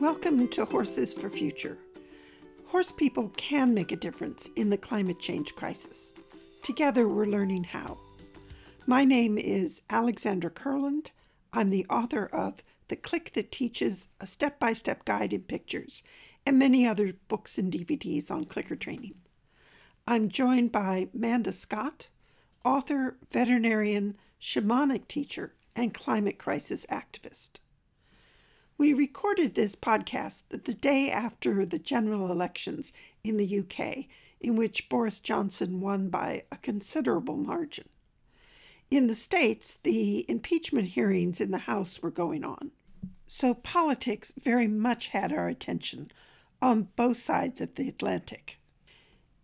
Welcome to Horses for Future. Horse people can make a difference in the climate change crisis. Together, we're learning how. My name is Alexandra Kurland. I'm the author of The Click That Teaches, a step by step guide in pictures, and many other books and DVDs on clicker training. I'm joined by Manda Scott, author, veterinarian, shamanic teacher, and climate crisis activist. We recorded this podcast the day after the general elections in the UK, in which Boris Johnson won by a considerable margin. In the States, the impeachment hearings in the House were going on. So politics very much had our attention on both sides of the Atlantic.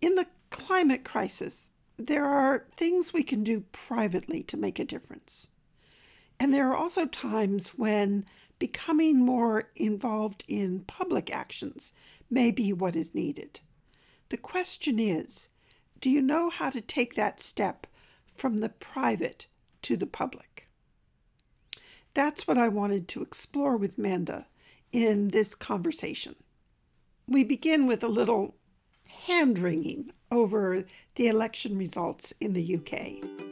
In the climate crisis, there are things we can do privately to make a difference. And there are also times when becoming more involved in public actions may be what is needed. The question is do you know how to take that step from the private to the public? That's what I wanted to explore with Manda in this conversation. We begin with a little hand wringing over the election results in the UK.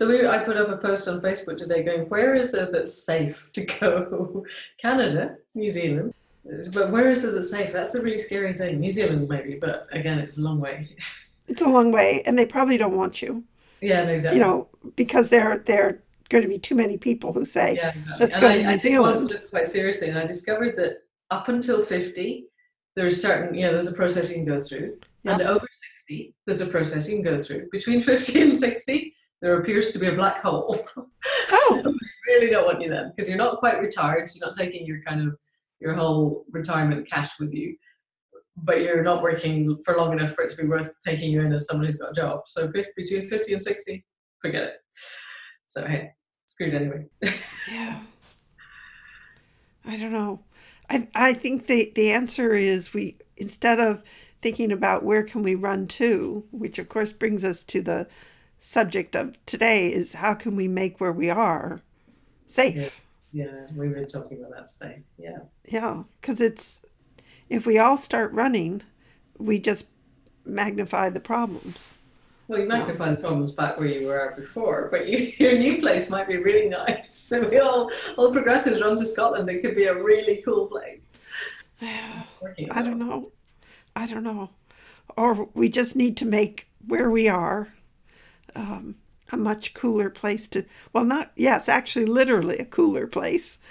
So we, I put up a post on Facebook today going, where is it that's safe to go? Canada, New Zealand. But where is it that's safe? That's the really scary thing. New Zealand, maybe, but again, it's a long way. It's a long way, and they probably don't want you. Yeah, no, exactly. You know, because there there are going to be too many people who say, yeah, exactly. "Let's and go I, to New I Zealand." It quite seriously, and I discovered that up until fifty, there's certain, you know, there's a process you can go through, Yep. and over sixty, there's a process you can go through. Between fifty and sixty, there appears to be a black hole. Oh, I really don't want you then because you're not quite retired, so you're not taking your kind of your whole retirement cash with you, but you're not working for long enough for it to be worth taking you in as someone who's got a job. So 50, between 50 and 60, forget it. So hey, screwed anyway. yeah. I don't know. I I think the the answer is we instead of thinking about where can we run to, which of course brings us to the subject of today is how can we make where we are safe. yeah, we were talking about that today. Yeah. Yeah, because it's if we all start running, we just magnify the problems. Well, you magnify the problems back where you were before, but you, your new place might be really nice. So we all, all progressives run to Scotland. It could be a really cool place. I don't know. I don't know. Or we just need to make where we are um, a much cooler place to. Well, not yes, actually, literally a cooler place.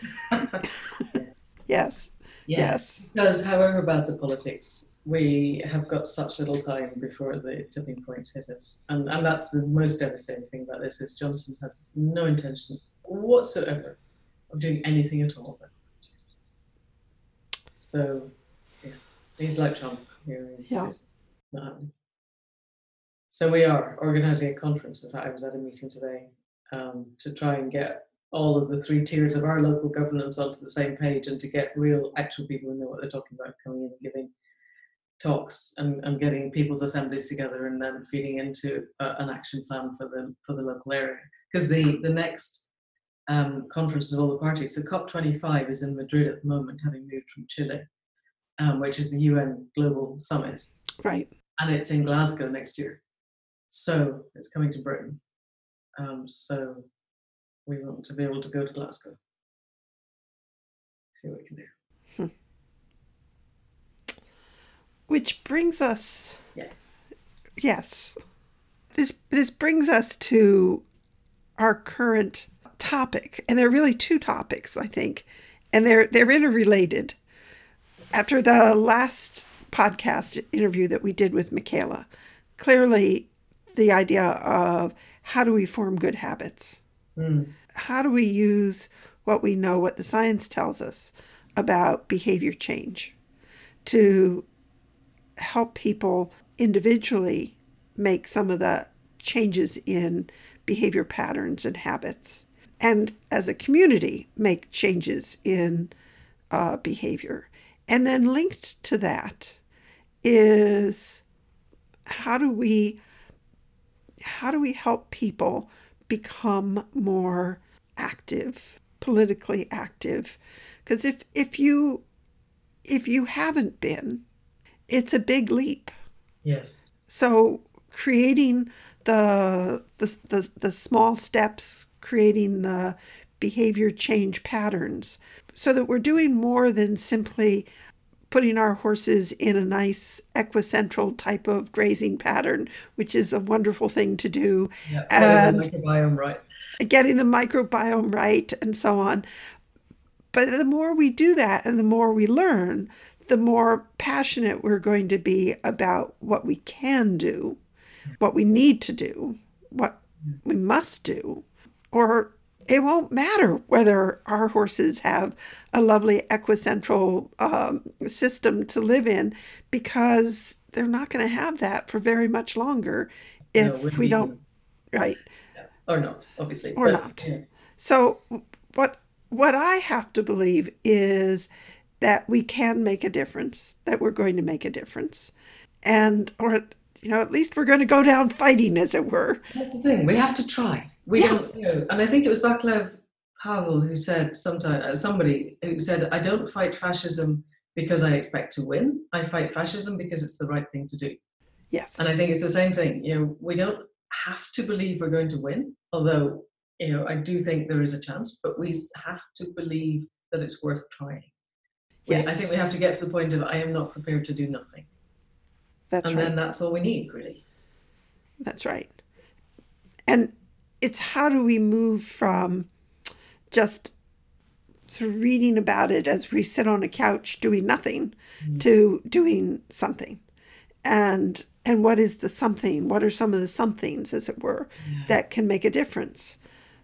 Yes. Yes. Because, however bad the politics, we have got such little time before the tipping points hit us, and and that's the most devastating thing about this is Johnson has no intention whatsoever of doing anything at all. So, yeah, he's like Trump. He's Yeah. not happening. So we are organising a conference. In fact, I was at a meeting today um, to try and get all of the three tiers of our local governance onto the same page and to get real actual people who know what they're talking about coming in and giving talks and, and getting people's assemblies together and then feeding into an action plan for the for the local area because the the next um, conference of all the parties so COP25 is in Madrid at the moment having moved from Chile um, which is the UN Global Summit Right. and it's in Glasgow next year so it's coming to Britain um, so we want to be able to go to Glasgow see what we can do Which brings us yes yes. This this brings us to our current topic, and there are really two topics, I think, and they're they're interrelated. After the last podcast interview that we did with Michaela, clearly the idea of how do we form good habits? Mm. How do we use what we know, what the science tells us about behavior change to help people individually make some of the changes in behavior patterns and habits, and as a community, make changes in uh, behavior. And then linked to that is how do we how do we help people become more active politically active because if if you if you haven't been it's a big leap Yes. so creating the the the, the small steps creating the behavior change patterns so that we're doing more than simply putting our horses in a nice equicentral type of grazing pattern which is a wonderful thing to do Yeah. And- Getting the microbiome right. getting the microbiome right and so on. But the more we do that and the more we learn, the more passionate we're going to be about what we can do, what we need to do, what we must do, or it won't matter whether our horses have a lovely equicentral um, system to live in because they're not going to have that for very much longer if we'll we be- don't, right? Or not, obviously. Or but, not. yeah. So what what I have to believe is that we can make a difference, that we're going to make a difference. And or you know, at least we're going to go down fighting as it were. That's the thing. We have to try. We Yeah. don't know. And I think it was Vaclav Havel who said sometime uh, somebody who said, "I don't fight fascism because I expect to win. I fight fascism because it's the right thing to do." Yes. And I think it's the same thing. You know, we don't have to believe we're going to win, although you know I do think there is a chance, but we have to believe that it's worth trying. We- I think we have to get to the point of I am not prepared to do nothing, That's and right. then that's all we need, really. That's right. And it's how do we move from just sort of reading about it as we sit on a couch doing nothing mm-hmm. to doing something. And and what is the something? What are some of the somethings, as it were, that can make a difference?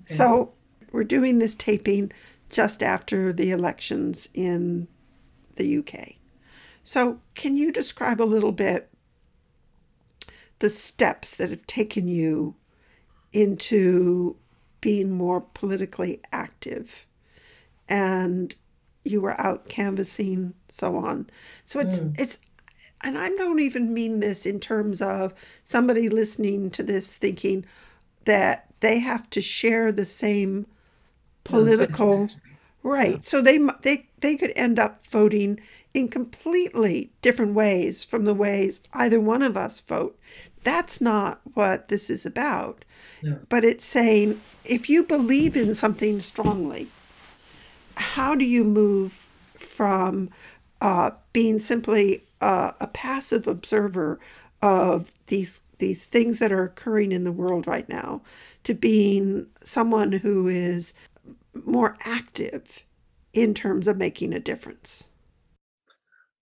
So we're doing this taping just after the elections in the UK. So can you describe a little bit the steps that have taken you into being more politically active. And you were out canvassing so on. So it's hmm. it's and i don't even mean this in terms of somebody listening to this thinking that they have to share the same political right. So they they they could end up voting in completely different ways from the ways either one of us vote. That's not what this is about. No. but it's saying if you believe in something strongly how do you move from uh, being simply uh, a passive observer of these these things that are occurring in the world right now to being someone who is more active in terms of making a difference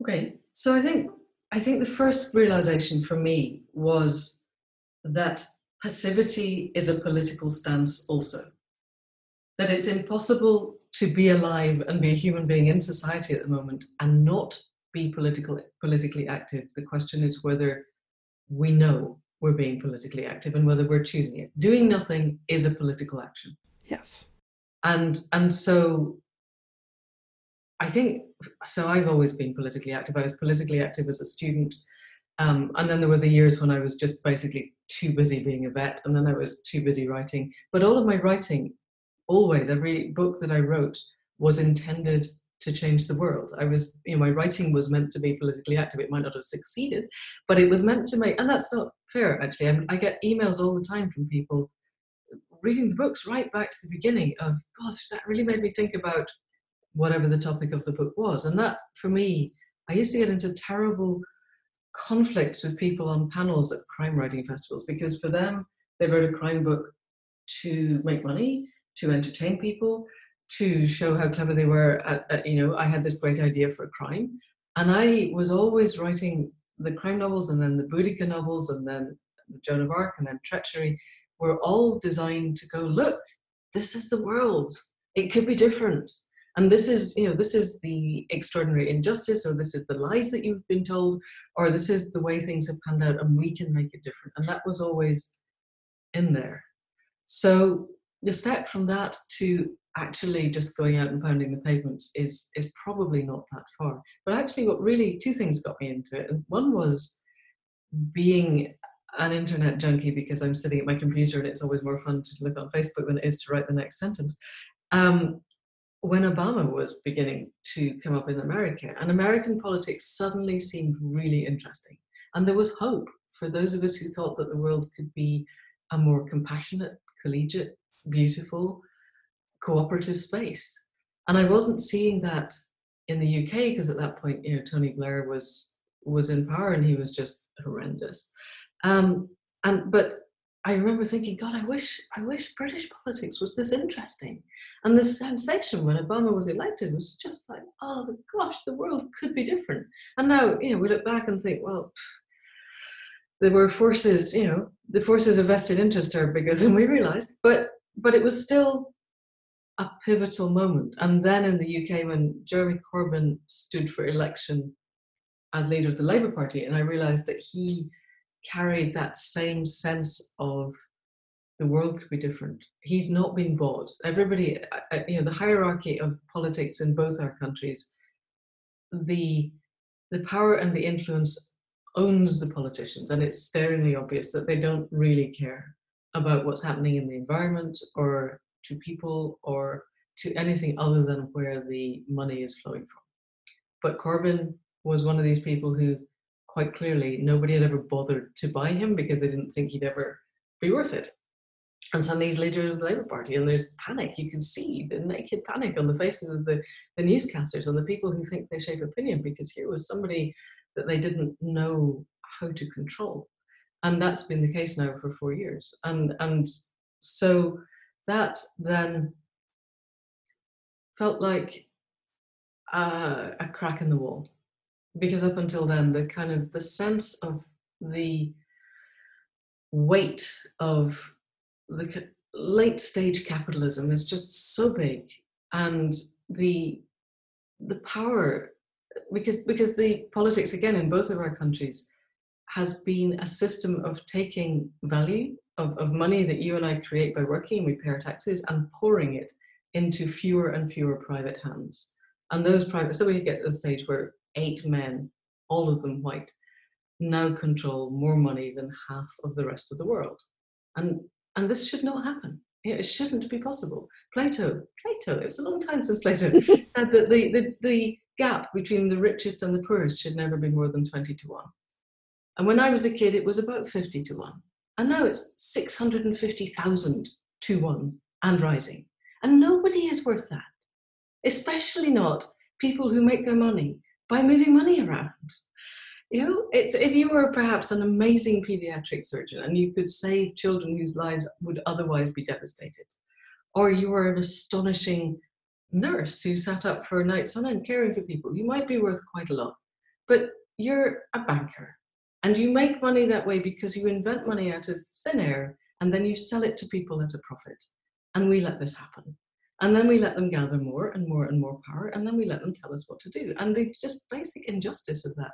Okay, so I think I think the first realization for me was that passivity is a political stance also. That it's impossible to be alive and be a human being in society at the moment and not be political politically active. The question is whether we know we're being politically active and whether we're choosing it. Doing nothing is a political action yes and and so i think so i've always been politically active. I was politically active as a student um, and then there were the years when i was just basically too busy being a vet and then i was too busy writing. But all of my writing always every book that i wrote was intended to change the world. I was you know my writing was meant to be politically active. It might not have succeeded but it was meant to make and that's not fair actually. I, I get emails all the time from people reading the books right back to the beginning of gosh that really made me think about whatever the topic of the book was. And that for me i used to get into terrible conflicts with people on panels at crime writing festivals because for them they wrote a crime book to make money to entertain people to show how clever they were at, at you know i had this great idea for a crime. And i was always writing the crime novels and then the boudica novels and then joan of arc and then treachery were all designed to go look this is the world. It could be different and this is you know this is the extraordinary injustice or this is the lies that you've been told or this is the way things have panned out and we can make it different. And that was always in there. So the step from that to actually just going out and pounding the pavements is is probably not that far. But actually what really two things got me into it. One was being an internet junkie because I'm sitting at my computer and it's always more fun to look on Facebook than it is to write the next sentence. Um, when Obama was beginning to come up in America, and American politics suddenly seemed really interesting. And there was hope for those of us who thought that the world could be a more compassionate, collegiate, beautiful, cooperative space. And I wasn't seeing that in the UK because at that point, you know, Tony Blair was was in power and he was just horrendous. Um, and but I remember thinking, God, I wish I wish British politics was this interesting. And the sensation when Obama was elected was just like, oh gosh, the world could be different. And now, you know, we look back and think, well, there were forces, you know, the forces of vested interest are bigger than we realized. But but it was still a pivotal moment. And then in the UK, when Jeremy Corbyn stood for election as leader of the Labour Party, and I realized that he carried that same sense of the world could be different. He's not been bought. Everybody, you know, the hierarchy of politics in both our countries, the the power and the influence owns the politicians, and it's staringly obvious that they don't really care about what's happening in the environment or to people or to anything other than where the money is flowing from. But Corbyn was one of these people who quite clearly nobody had ever bothered to buy him because they didn't think he'd ever be worth it. And he's leader of the Labour Party, and there's panic. You can see the naked panic on the faces of the, the newscasters and the people who think they shape opinion because here was somebody that they didn't know how to control. And that's been the case now for four years. And and so that then felt like a, a crack in the wall because up until then the kind of the sense of the weight of the late stage capitalism is just so big and the the power because because the politics again in both of our countries has been a system of taking value of, of money that you and I create by working, we pay our taxes, and pouring it into fewer and fewer private hands. And those private, so we get to the stage where eight men, all of them white, now control more money than half of the rest of the world. And, and this should not happen. It shouldn't be possible. Plato, Plato, it was a long time since Plato, said that the, the, the gap between the richest and the poorest should never be more than 20 to 1. And when I was a kid, it was about 50 to 1. And now it's 650,000 to 1 and rising. And nobody is worth that, especially not people who make their money by moving money around. You know, it's if you were perhaps an amazing pediatric surgeon and you could save children whose lives would otherwise be devastated, or you were an astonishing nurse who sat up for nights on end caring for people, you might be worth quite a lot. But you're a banker and you make money that way because you invent money out of thin air and then you sell it to people at a profit. And we let this happen. And then we let them gather more and more and more power, and then we let them tell us what to do. And the just basic injustice of that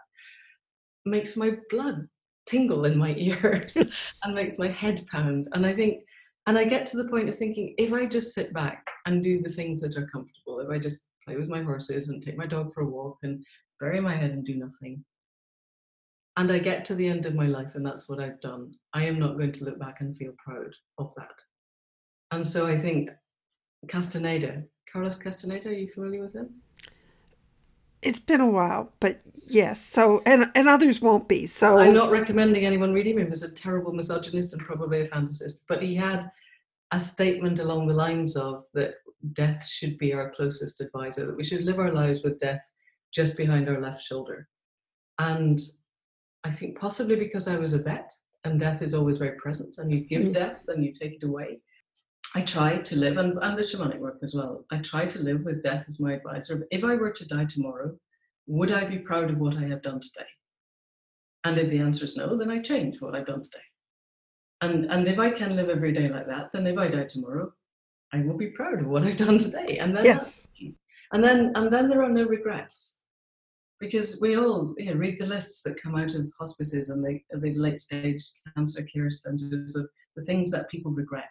makes my blood tingle in my ears and makes my head pound. And I think, and I get to the point of thinking, if I just sit back and do the things that are comfortable, if I just play with my horses and take my dog for a walk and bury my head and do nothing, and I get to the end of my life and that's what I've done, I am not going to look back and feel proud of that. And so I think Castaneda. Carlos Castaneda, are you familiar with him? It's been a while, but yes. So and and others won't be. So I'm not recommending anyone read him. He was a terrible misogynist and probably a fantasist. But he had a statement along the lines of that death should be our closest advisor, that we should live our lives with death just behind our left shoulder. And I think possibly because I was a vet and death is always very present and you give mm. death and you take it away. I try to live, and, and the shamanic work as well, I try to live with death as my advisor. If I were to die tomorrow, would I be proud of what I have done today? And if the answer is no, then I change what I've done today. And, and if I can live every day like that, then if I die tomorrow, I will be proud of what I've done today. And then yes. and then and then there are no regrets. Because we all you know, read the lists that come out of hospices and the, the late stage cancer care centres of the things that people regret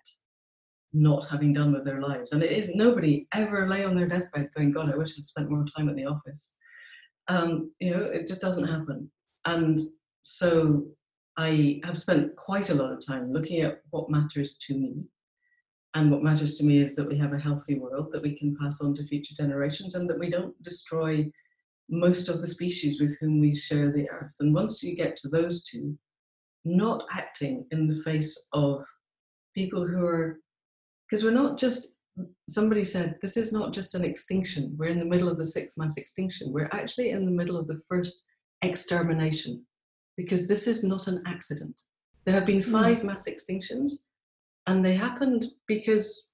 not having done with their lives. And it is nobody ever lay on their deathbed going, God, I wish I'd spent more time at the office. Um, you know, it just doesn't happen. And so I have spent quite a lot of time looking at what matters to me And what matters to me is that we have a healthy world that we can pass on to future generations and that we don't destroy most of the species with whom we share the earth. And once you get to those two, not acting in the face of people who are, because we're not just, somebody said, this is not just an extinction. We're in the middle of the sixth mass extinction. We're actually in the middle of the first extermination because this is not an accident. There have been hmm. five mm. mass extinctions, and they happened because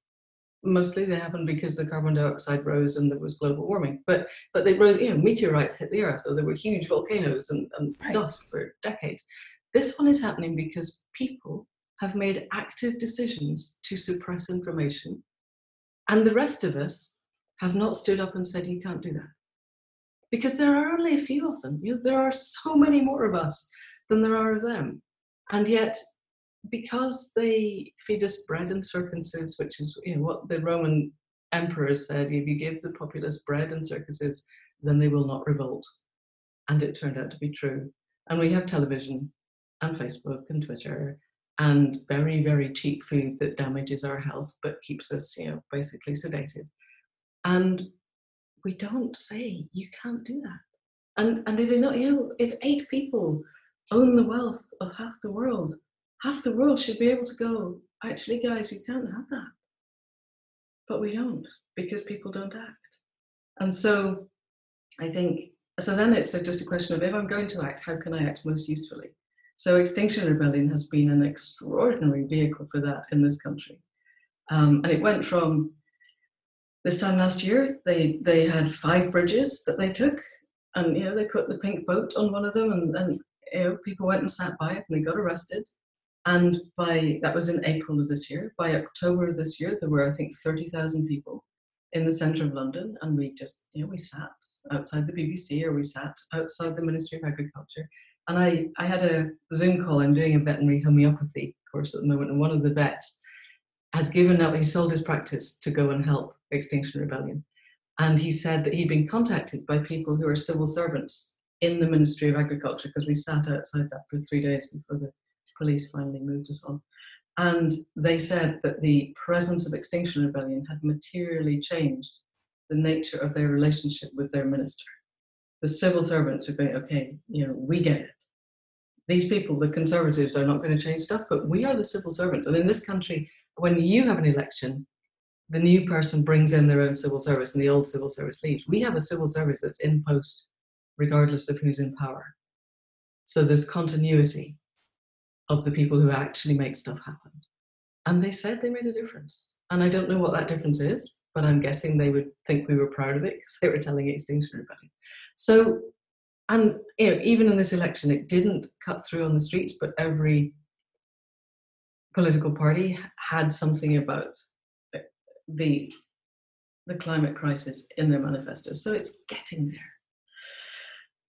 mostly they happened because the carbon dioxide rose and there was global warming. But but they rose, you know, meteorites hit the earth, or there were huge volcanoes and, and right. dust for decades. This one is happening because people have made active decisions to suppress information, and the rest of us have not stood up and said, "You can't do that," because there are only a few of them. You know, there are so many more of us than there are of them, and yet because they feed us bread and circuses, which is you know, what the Roman emperors said: if you give the populace bread and circuses, then they will not revolt. And it turned out to be true. And we have television and Facebook and Twitter and very, very cheap food that damages our health but keeps us, you know, basically sedated. And we don't say you can't do that. And and if know, you know, if eight people own the wealth of half the world, half the world should be able to go, actually, guys, you can't have that. But we don't because people don't act. And so I think, so then it's just a question of if I'm going to act, how can I act most usefully? So Extinction Rebellion has been an extraordinary vehicle for that in this country. Um, and it went from this time last year, they, they had five bridges that they took and you know they put the pink boat on one of them and, and you know people went and sat by it and they got arrested and by that was in April of this year. By October of this year, there were I think thirty thousand people in the centre of London, and we just you know we sat outside the BBC or we sat outside the Ministry of Agriculture. And I I had a Zoom call. I'm doing a veterinary homeopathy course at the moment, and one of the vets has given up. He sold his practice to go and help Extinction Rebellion, and he said that he'd been contacted by people who are civil servants in the Ministry of Agriculture because we sat outside that for three days before the police finally moved us on. And they said that the presence of Extinction Rebellion had materially changed the nature of their relationship with their minister. The civil servants are going, okay, you know, we get it. These people, the conservatives, are not going to change stuff, but we are the civil servants. And in this country, when you have an election, the new person brings in their own civil service and the old civil service leaves. We have a civil service that's in post regardless of who's in power. So there's continuity of the people who actually make stuff happen. And they said they made a difference. And I don't know what that difference is, but I'm guessing they would think we were proud of it because they were telling Extinction Rebellion. So, and you know, even in this election, it didn't cut through on the streets, but every political party had something about the the climate crisis in their manifesto. So it's getting there.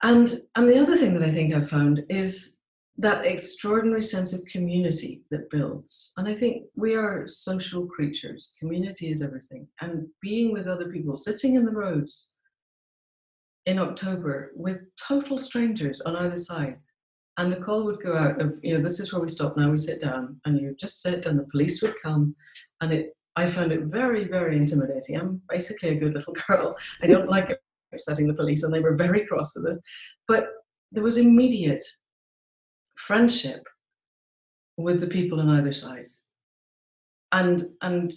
And and the other thing that I think I've found is that extraordinary sense of community that builds. And I think we are social creatures. Community is everything. And being with other people, sitting in the roads in October with total strangers on either side. And the call would go out of, you know, this is where we stop now, we sit down, and you just sit, and the police would come. And it, I found it very, very intimidating. I'm basically a good little girl. I don't like upsetting the police, and they were very cross with us. But there was immediate friendship with the people on either side. And and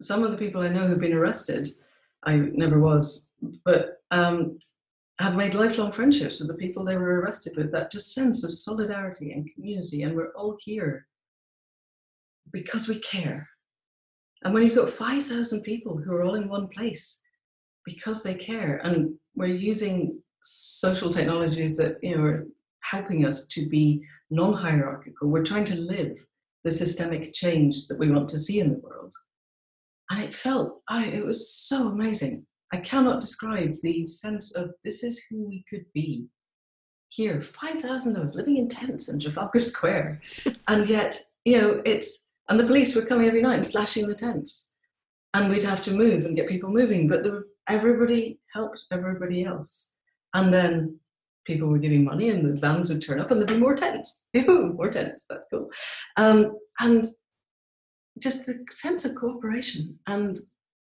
some of the people I know who've been arrested, I never was, but um, have made lifelong friendships with the people they were arrested with. That just sense of solidarity and community, and we're all here because we care. And when you've got 5,000 people who are all in one place because they care, and we're using social technologies that you know are helping us to be non hierarchical. We're trying to live the systemic change that we want to see in the world. And it felt, I, it was so amazing. I cannot describe the sense of this is who we could be. Here, 5,000 of us living in tents in Trafalgar Square. and yet, you know, it's, and the police were coming every night and slashing the tents. And we'd have to move and get people moving. But everybody helped everybody else. And then people were giving money and the vans would turn up and there'd be more tents. more tents, that's cool. Um, and just the sense of cooperation and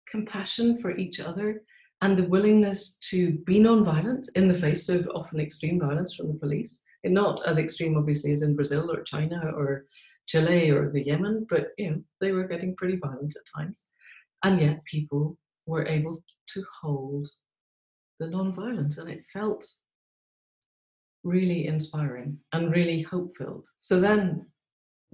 compassion for each other and the willingness to be non-violent in the face of often extreme violence from the police. And not as extreme, obviously, as in Brazil or China or Chile or the Yemen, but you know, they were getting pretty violent at times. And yet people were able to hold the non-violence and it felt really inspiring and really hope-filled. So then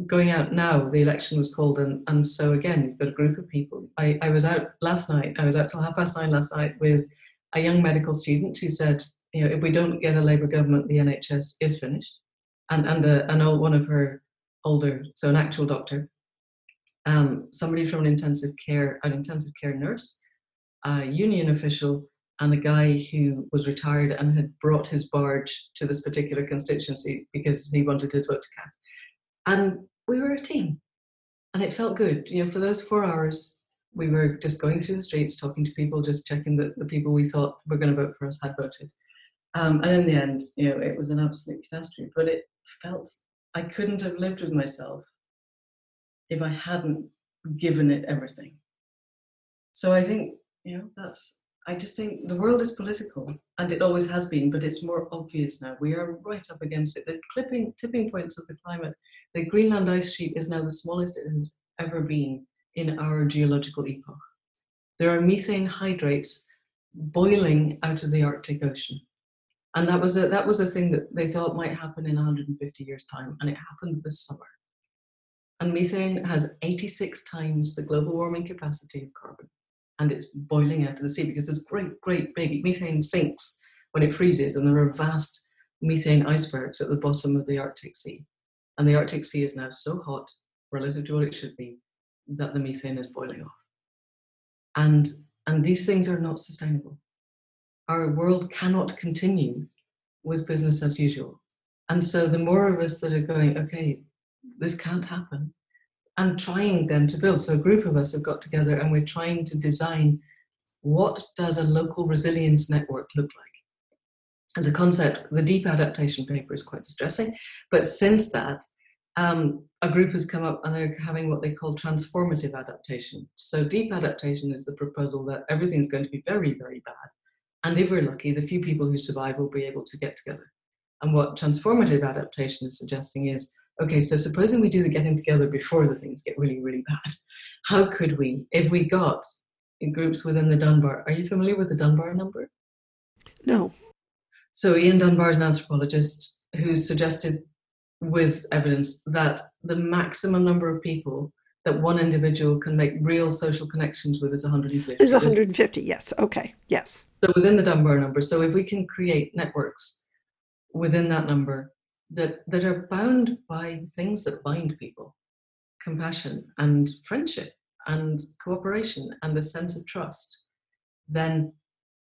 going out now, the election was called, and, and so again, you've got a group of people. I, I was out last night, I was out till half past nine last night with a young medical student who said, you know, if we don't get a Labour government, the NHS is finished. And, and a, an old, one of her older, so an actual doctor, um, somebody from an intensive care, an intensive care nurse, a union official, and a guy who was retired and had brought his barge to this particular constituency because he wanted his vote to count. And we were a team. And it felt good. You know, for those four hours, we were just going through the streets, talking to people, just checking that the people we thought were going to vote for us had voted. Um, and in the end, you know, it was an absolute catastrophe. But it felt I couldn't have lived with myself if I hadn't given it everything. So I think, you know, that's I just think the world is political, and it always has been, but it's more obvious now. We are right up against it. The clipping, tipping points of the climate. The Greenland ice sheet is now the smallest it has ever been in our geological epoch. There are methane hydrates boiling out of the Arctic Ocean, and that was a that was a thing that they thought might happen in 150 years' time, and it happened this summer. And methane has 86 times the global warming capacity of carbon and it's boiling out of the sea because there's great, great big methane sinks when it freezes, and there are vast methane icebergs at the bottom of the Arctic Sea. And the Arctic Sea is now so hot relative to what it should be that the methane is boiling off. And, and these things are not sustainable. Our world cannot continue with business as usual. And so the more of us that are going, okay, this can't happen, and trying then to build. So a group of us have got together and we're trying to design what does a local resilience network look like? As a concept, the deep adaptation paper is quite distressing, but since that, um, a group has come up and they're having what they call transformative adaptation. So deep adaptation is the proposal that everything's going to be very, very bad. And if we're lucky, the few people who survive will be able to get together. And what transformative adaptation is suggesting is okay, so supposing we do the getting together before the things get really, really bad, how could we, if we got in groups within the Dunbar, are you familiar with the Dunbar number? No. So Ian Dunbar is an anthropologist who suggested with evidence that the maximum number of people that one individual can make real social connections with is 150. Is 150, yes. Okay, yes. So within the Dunbar number, so if we can create networks within that number that that are bound by things that bind people. Compassion and friendship and cooperation and a sense of trust. Then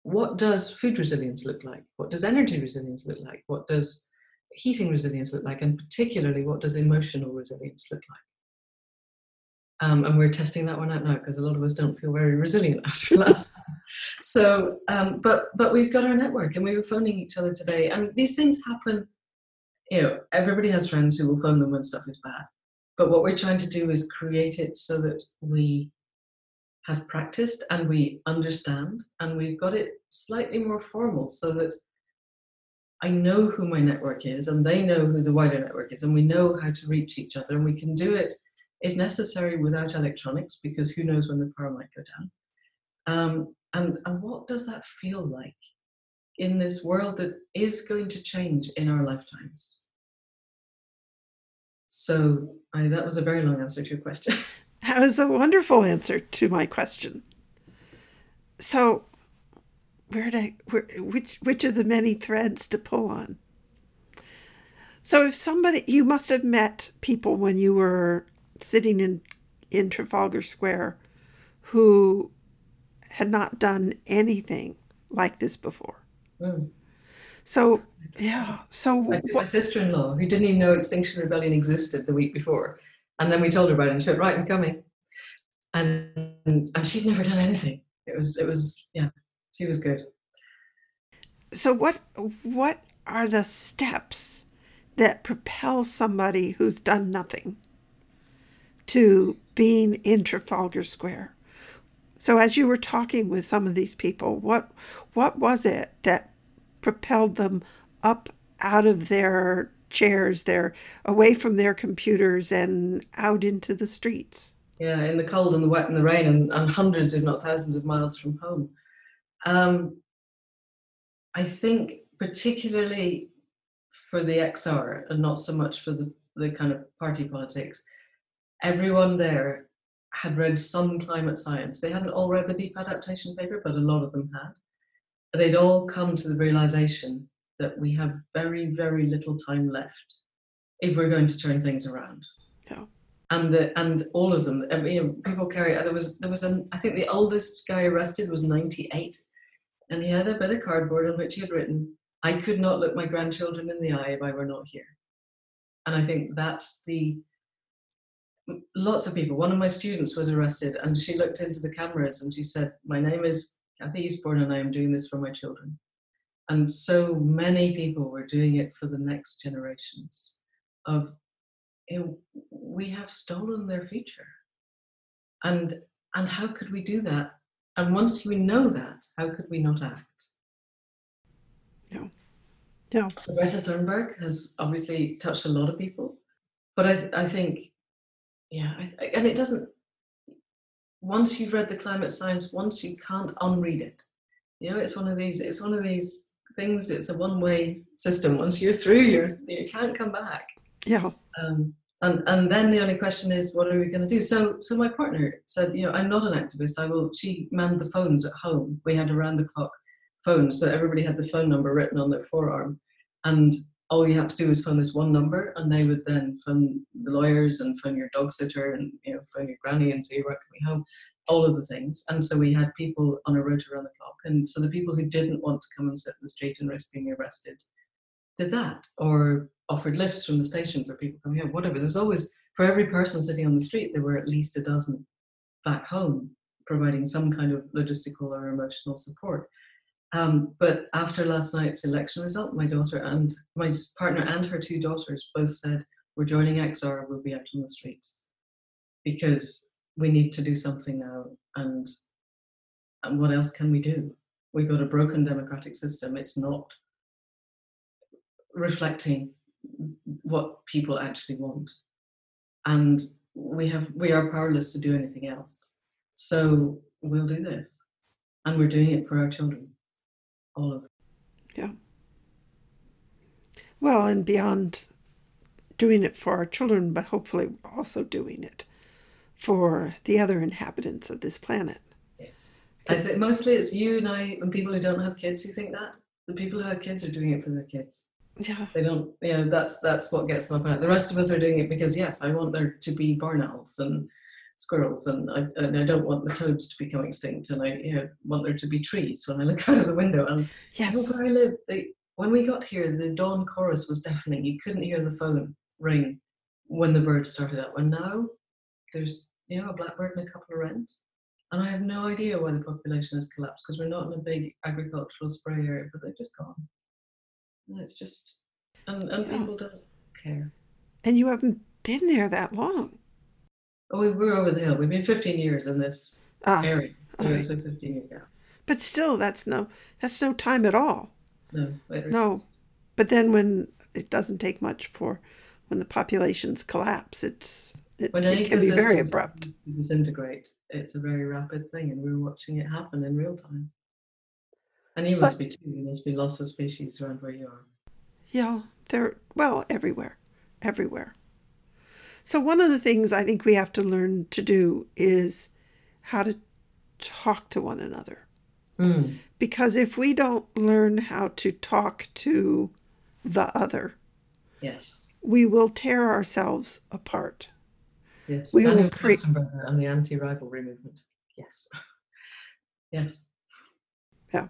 what does food resilience look like? What does energy resilience look like? What does heating resilience look like? And particularly what does emotional resilience look like? Um, and we're testing that one out now because a lot of us don't feel very resilient after last time. So, um, but but we've got our network, and we were phoning each other today, and these things happen you know, everybody has friends who will phone them when stuff is bad. But what we're trying to do is create it so that we have practiced and we understand and we've got it slightly more formal so that I know who my network is and they know who the wider network is and we know how to reach each other and we can do it if necessary without electronics because who knows when the power might go down. Um, and, and what does that feel like in this world that is going to change in our lifetimes? So I, that was a very long answer to your question. That was a wonderful answer to my question. So, where to, where, which which of the many threads to pull on? So, if somebody you must have met people when you were sitting in in Trafalgar Square who had not done anything like this before. Mm. So yeah, so my, sister-in-law who didn't even know Extinction Rebellion existed the week before, and then we told her about it, and she went, "Right, I'm coming," and and she'd never done anything. It was it was yeah, she was good. So what what are the steps that propel somebody who's done nothing to being in Trafalgar Square. So as you were talking with some of these people, what what was it that propelled them up out of their chairs, their away from their computers and out into the streets? Yeah, in the cold and the wet and the rain and, and hundreds, if not thousands of miles from home. Um, I think particularly for the XR and not so much for the, the kind of party politics, everyone there had read some climate science. They hadn't all read the deep adaptation paper, but a lot of them had. They'd all come to the realization that we have very, very little time left if we're going to turn things around. Yeah. And the and all of them, I mean, people carry. There was there was an I think the oldest guy arrested was 98, and he had a bit of cardboard on which he had written, "I could not look my grandchildren in the eye if I were not here." And I think that's the lots of people. One of my students was arrested and she looked into the cameras and she said, My name is Kathy Eastbourne and I am doing this for my children. And so many people were doing it for the next generations of you know, we have stolen their future. And and how could we do that? And once we know that, how could we not act? Yeah. Yeah. So Greta Thunberg has obviously touched a lot of people. But I, I think yeah I, and it doesn't once you've read the climate science once you can't unread it. You know it's one of these it's one of these things it's a one way system. Once you're through you're you can't come back. Yeah. Um, and and then the only question is what are we going to do? So so my partner said you know i'm not an activist. I will she manned the phones at home. We had around the clock phones so everybody had the phone number written on their forearm. And all you had to do was phone this one number and they would then phone the lawyers and phone your dog sitter and you know phone your granny and say you can we home. All of the things. And so we had people on a route around the clock and so the people who didn't want to come and sit in the street and risk being arrested did that or offered lifts from the station for people coming home whatever. There was always for every person sitting on the street there were at least a dozen back home providing some kind of logistical or emotional support um, but after last night's election result, my daughter and my partner and her two daughters both said, We're joining XR, we'll be out on the streets because we need to do something now. And, and what else can we do? We've got a broken democratic system. It's not reflecting what people actually want. And we have we are powerless to do anything else. So we'll do this. And we're doing it for our children all of them. Yeah. Well, and beyond doing it for our children, but hopefully also doing it for the other inhabitants of this planet. Yes. I say mostly it's you and I and people who don't have kids who think that. The people who have kids are doing it for their kids. Yeah. They don't you know, that's that's what gets them up The rest of us are doing it because yes, I want there to be barn owls and squirrels and I, and I don't want the toads to become extinct and I you know, want there to be trees when I look out of the window. And yes. where I live they, when we got here the dawn chorus was deafening. You couldn't hear the phone ring when the birds started up and now there's you know a blackbird and a couple of wrens and I have no idea why the population has collapsed because we're not in a big agricultural spray area but they're just gone. And it's just and, and yeah. people don't care. And you haven't been there that long Oh, we were over the hill. We've been 15 years in this ah, area. So right. a 15 year gap. But still, that's no that's no time at all. No. No. But then when it doesn't take much for when the populations collapse, it's it, it can be very abrupt. Disintegrate. It's a very rapid thing, and we're watching it happen in real time. And you must be too. You must be lots of species around where you are. Yeah, they're well everywhere, everywhere. So, one of the things I think we have to learn to do is how to talk to one another. Mm. Because if we don't learn how to talk to the other, yes, we will tear ourselves apart. Yes, we Daniel will create and the anti-rivalry movement. Yes, yes, yeah.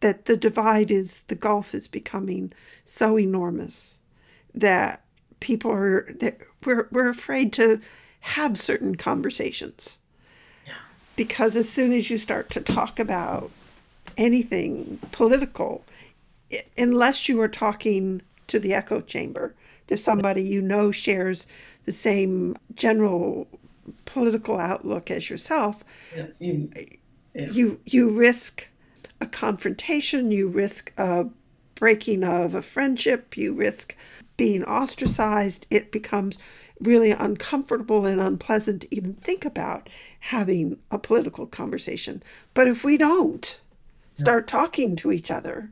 That the divide is the gulf is becoming so enormous that people are that we're we're afraid to have certain conversations. Yeah. Because as soon as you start to talk about anything political, unless you are talking to the echo chamber, to somebody you know shares the same general political outlook as yourself, Yeah, you, yeah. you you risk a confrontation, you risk a breaking of a friendship, you risk being ostracized. It becomes really uncomfortable and unpleasant to even think about having a political conversation. But if we don't start talking to each other,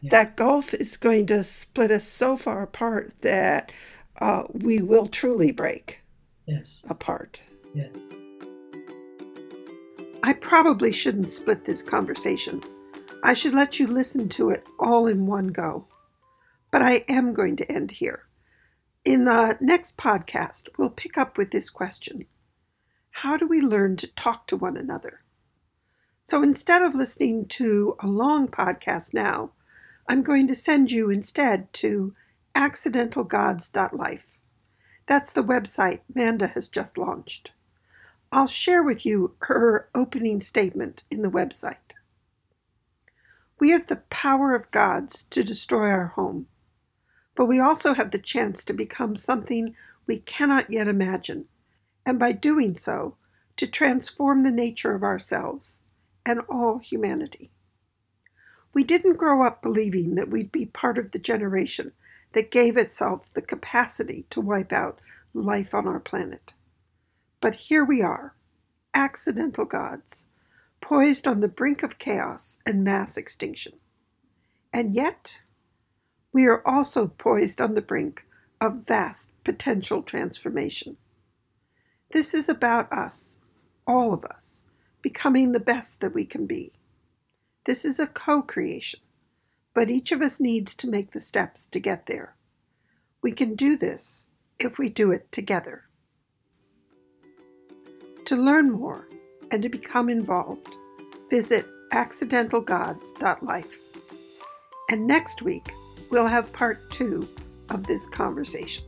Yeah. that gulf is going to split us so far apart that uh, we will truly break yes, apart. yes. I probably shouldn't split this conversation. I should let you listen to it all in one go. But I am going to end here. In the next podcast, we'll pick up with this question How do we learn to talk to one another? So instead of listening to a long podcast now, I'm going to send you instead to accidentalgods.life. That's the website Manda has just launched. I'll share with you her opening statement in the website. We have the power of gods to destroy our home, but we also have the chance to become something we cannot yet imagine, and by doing so, to transform the nature of ourselves and all humanity. We didn't grow up believing that we'd be part of the generation that gave itself the capacity to wipe out life on our planet. But here we are, accidental gods, poised on the brink of chaos and mass extinction. And yet, we are also poised on the brink of vast potential transformation. This is about us, all of us, becoming the best that we can be. This is a co creation, but each of us needs to make the steps to get there. We can do this if we do it together. To learn more and to become involved, visit accidentalgods.life. And next week, we'll have part two of this conversation.